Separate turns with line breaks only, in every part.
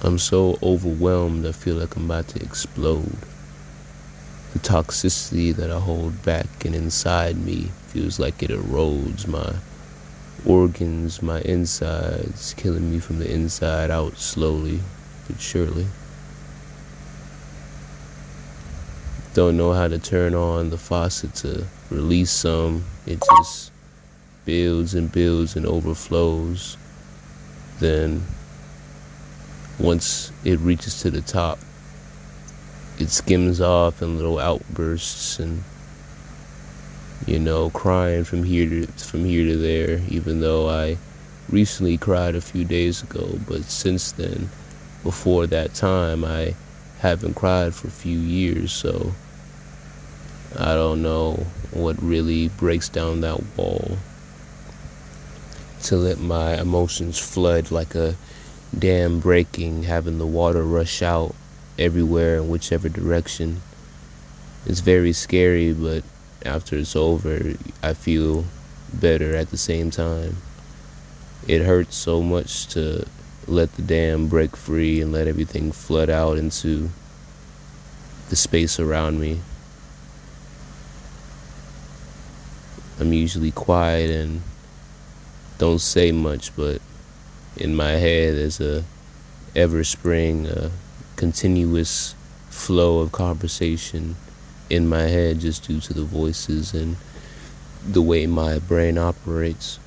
I'm so overwhelmed, I feel like I'm about to explode. The toxicity that I hold back and inside me feels like it erodes my organs, my insides, killing me from the inside out slowly but surely. Don't know how to turn on the faucet to release some. It just builds and builds and overflows. Then, once it reaches to the top, it skims off in little outbursts and you know crying from here to from here to there even though I recently cried a few days ago. But since then before that time I haven't cried for a few years. So I don't know what really breaks down that wall to let my emotions flood like a dam breaking, having the water rush out everywhere in whichever direction. It's very scary, but after it's over, I feel better at the same time. It hurts so much to let the dam break free and let everything flood out into the space around me. I'm usually quiet and don't say much, but in my head there's a ever spring, a continuous flow of conversation in my head just due to the voices and the way my brain operates.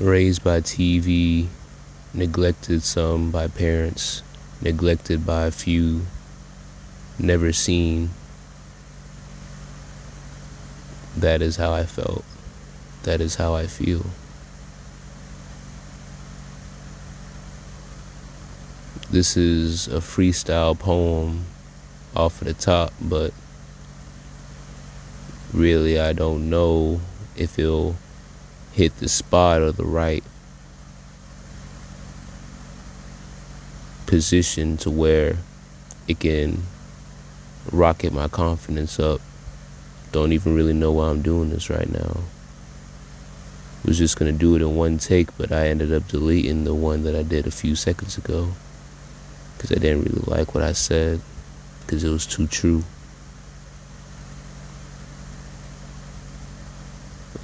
Raised by TV, neglected some by parents, neglected by a few, never seen that is how I felt. That is how I feel. This is a freestyle poem off of the top, but really I don't know if it'll hit the spot or the right position to where it can rocket my confidence up don't even really know why I'm doing this right now. Was just gonna do it in one take, but I ended up deleting the one that I did a few seconds ago because I didn't really like what I said because it was too true.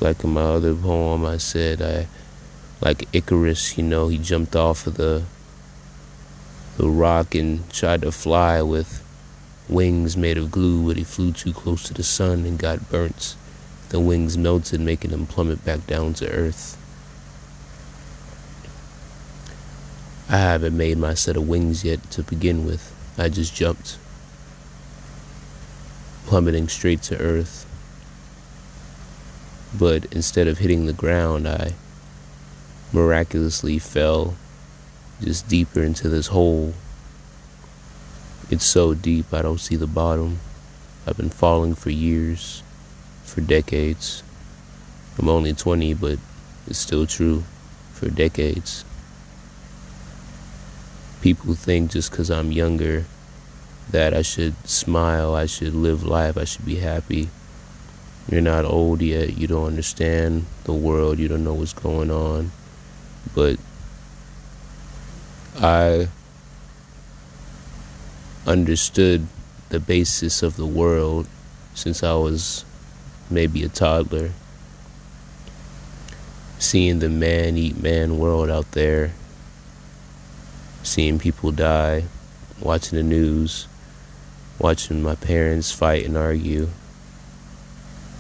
Like in my other poem, I said I like Icarus. You know, he jumped off of the the rock and tried to fly with wings made of glue, but he flew too close to the sun and got burnt. The wings melted, making him plummet back down to earth. I haven't made my set of wings yet to begin with. I just jumped, plummeting straight to earth. But instead of hitting the ground, I miraculously fell just deeper into this hole it's so deep I don't see the bottom. I've been falling for years, for decades. I'm only 20, but it's still true. For decades. People think just because I'm younger that I should smile, I should live life, I should be happy. You're not old yet, you don't understand the world, you don't know what's going on. But I understood the basis of the world since I was maybe a toddler. Seeing the man eat man world out there, seeing people die, watching the news, watching my parents fight and argue,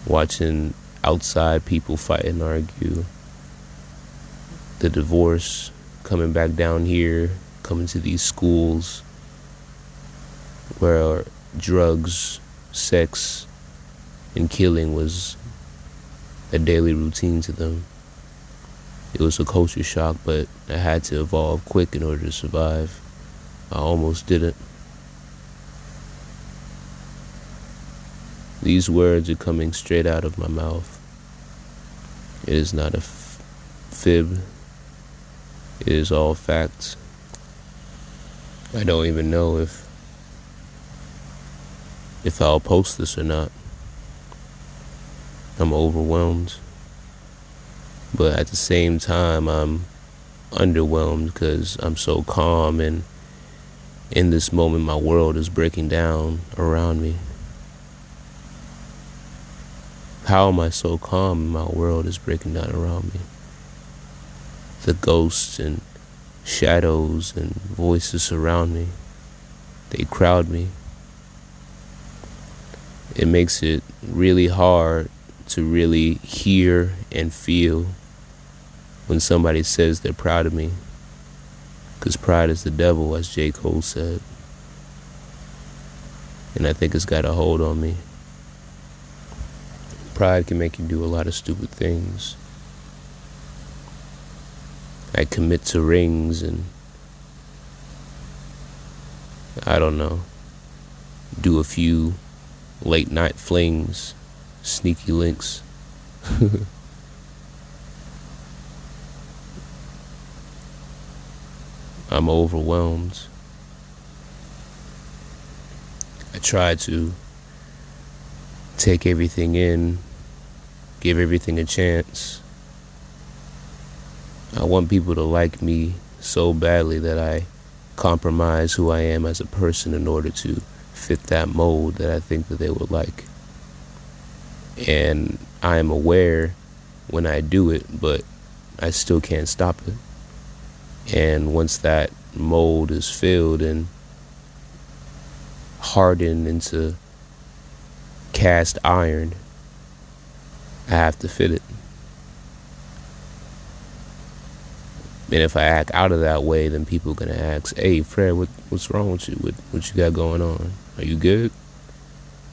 watching outside people fight and argue, the divorce coming back down here, coming to these schools where drugs, sex, and killing was a daily routine to them. It was a culture shock, but I had to evolve quick in order to survive. I almost didn't. These words are coming straight out of my mouth. It is not a f- fib. It is all facts. I don't even know if if I'll post this or not. I'm overwhelmed. But at the same time, I'm underwhelmed because I'm so calm and in this moment my world is breaking down around me. How am I so calm and my world is breaking down around me? The ghosts and shadows and voices surround me. They crowd me. It makes it really hard to really hear and feel when somebody says they're proud of me. Because pride is the devil, as J. Cole said. And I think it's got a hold on me. Pride can make you do a lot of stupid things. I commit to rings and I don't know, do a few late night flings, sneaky links. I'm overwhelmed. I try to take everything in, give everything a chance. I want people to like me so badly that I compromise who I am as a person in order to fit that mold that I think that they would like. And I am aware when I do it, but I still can't stop it. And once that mold is filled and hardened into cast iron, I have to fit it. And if I act out of that way, then people are gonna ask, "Hey, Fred, what, what's wrong with you? What, what you got going on? Are you good?"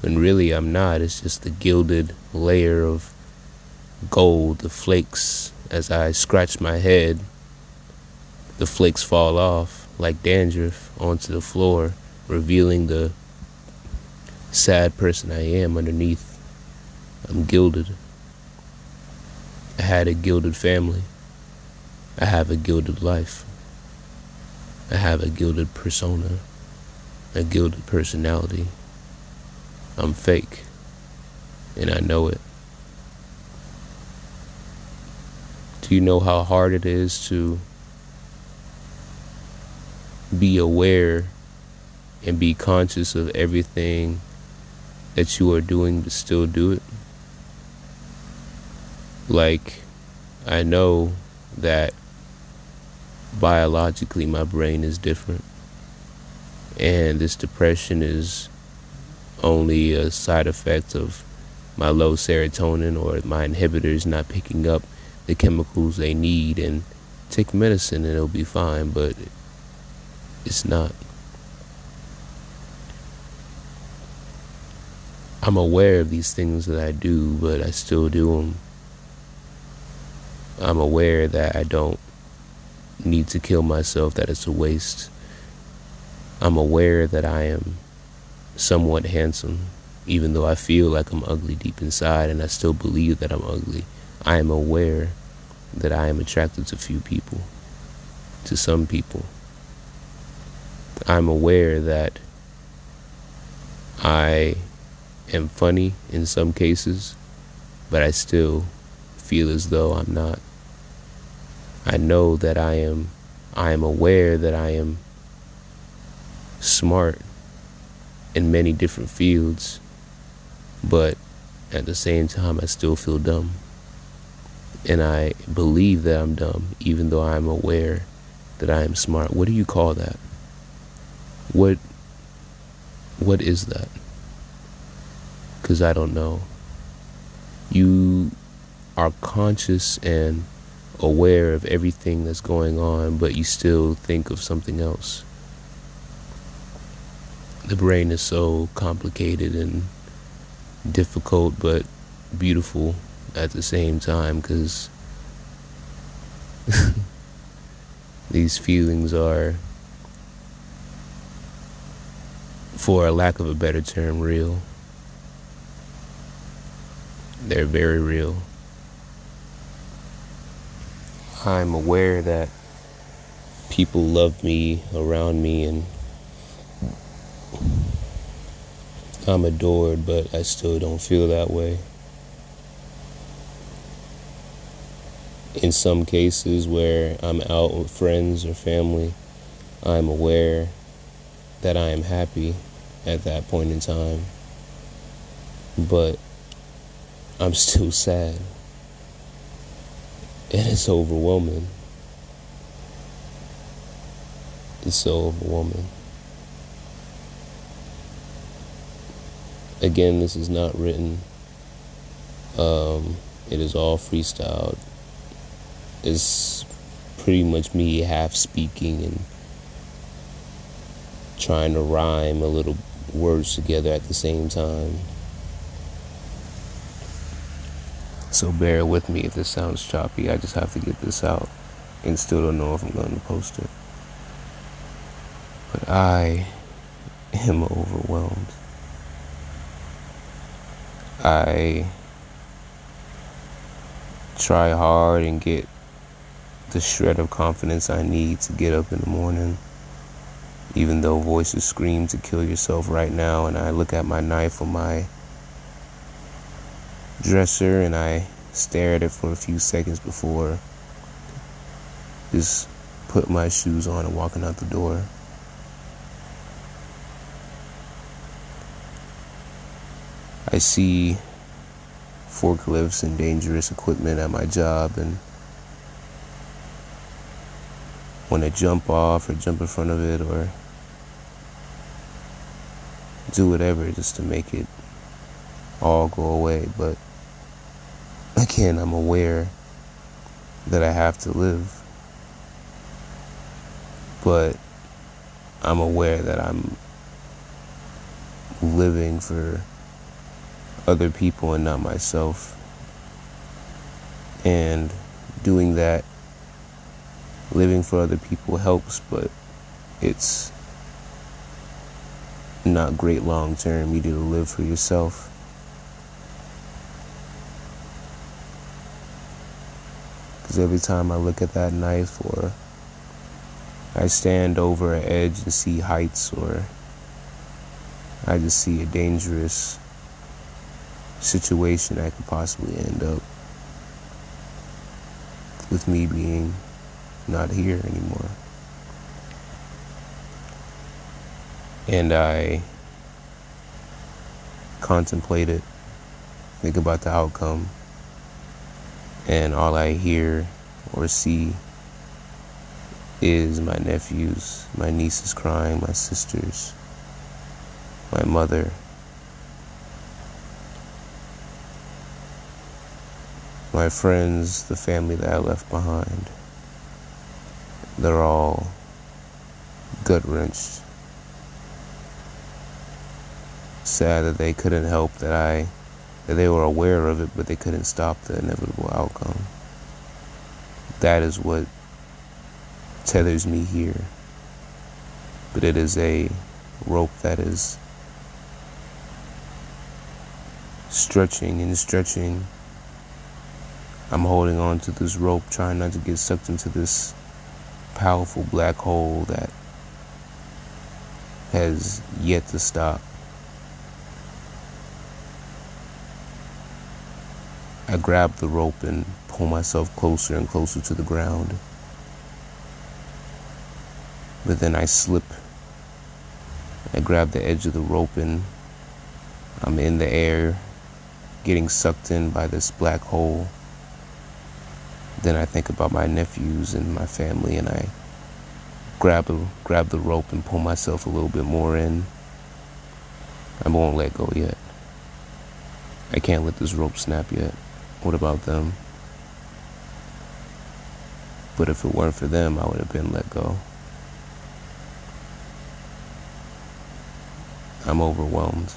When really I'm not. It's just the gilded layer of gold, the flakes. As I scratch my head, the flakes fall off like dandruff onto the floor, revealing the sad person I am underneath. I'm gilded. I had a gilded family. I have a gilded life. I have a gilded persona, a gilded personality. I'm fake, and I know it. Do you know how hard it is to be aware and be conscious of everything that you are doing but still do it? Like, I know that biologically my brain is different. And this depression is only a side effect of my low serotonin or my inhibitors not picking up the chemicals they need and take medicine and it'll be fine, but it's not. I'm aware of these things that I do, but I still do them. I'm aware that I don't need to kill myself, that it's a waste. I'm aware that I am somewhat handsome, even though I feel like I'm ugly deep inside and I still believe that I'm ugly. I am aware that I am attracted to few people, to some people. I'm aware that I am funny in some cases, but I still feel as though I'm not. I know that I am I am aware that I am smart in many different fields, but at the same time I still feel dumb. And I believe that I'm dumb even though I'm aware that I am smart. What do you call that? What what is that? Cuz I don't know. You are conscious and aware of everything that's going on, but you still think of something else. The brain is so complicated and difficult, but beautiful at the same time because these feelings are, for a lack of a better term, real. They're very real. I'm aware that people love me around me and I'm adored, but I still don't feel that way. in some cases where I'm out with friends or family, I'm aware that I am happy at that point in time. But I'm still sad. And it's overwhelming. It's so overwhelming. Again, this is not written. Um, it is all freestyled. It's pretty much me half speaking and trying to rhyme a little words together at the same time. So bear with me if this sounds choppy. I just have to get this out and still don't know if I'm going to post it. But I am overwhelmed. I try hard and get the shred of confidence I need to get up in the morning. Even though voices scream to kill yourself right now, and I look at my knife on my dresser and I stare at it for a few seconds before just put my shoes on and walking out the door. I see forklifts and dangerous equipment at my job and want to jump off or jump in front of it or do whatever just to make it all go away but again, I'm aware that I have to live. But I'm aware that I'm living for other people and not myself. And doing that, living for other people helps, but it's not great long term. You need to live for yourself. Because every time I look at that knife or I stand over an edge and see heights or I just see a dangerous situation I could possibly end up with me being not here anymore. And I contemplate it, think about the outcome and all I hear or see is my nephews, my nieces crying, my sisters, my mother. My friends, the family that I left behind, they're all gut wrenched. Sad that they couldn't help that I that they were aware of it, but they couldn't stop the inevitable outcome. That is what tethers me here. But it is a rope that is stretching and stretching. I'm holding on to this rope, trying not to get sucked into this powerful black hole that has yet to stop. I grab the rope and pull myself closer and closer to the ground. But then I slip. I grab the edge of the rope and I'm in the air, getting sucked in by this black hole. Then I think about my nephews and my family and I grab a, grab the rope and pull myself a little bit more in. I won't let go yet. I can't let this rope snap yet. What about them? But if it weren't for them, I would have been let go. I'm overwhelmed.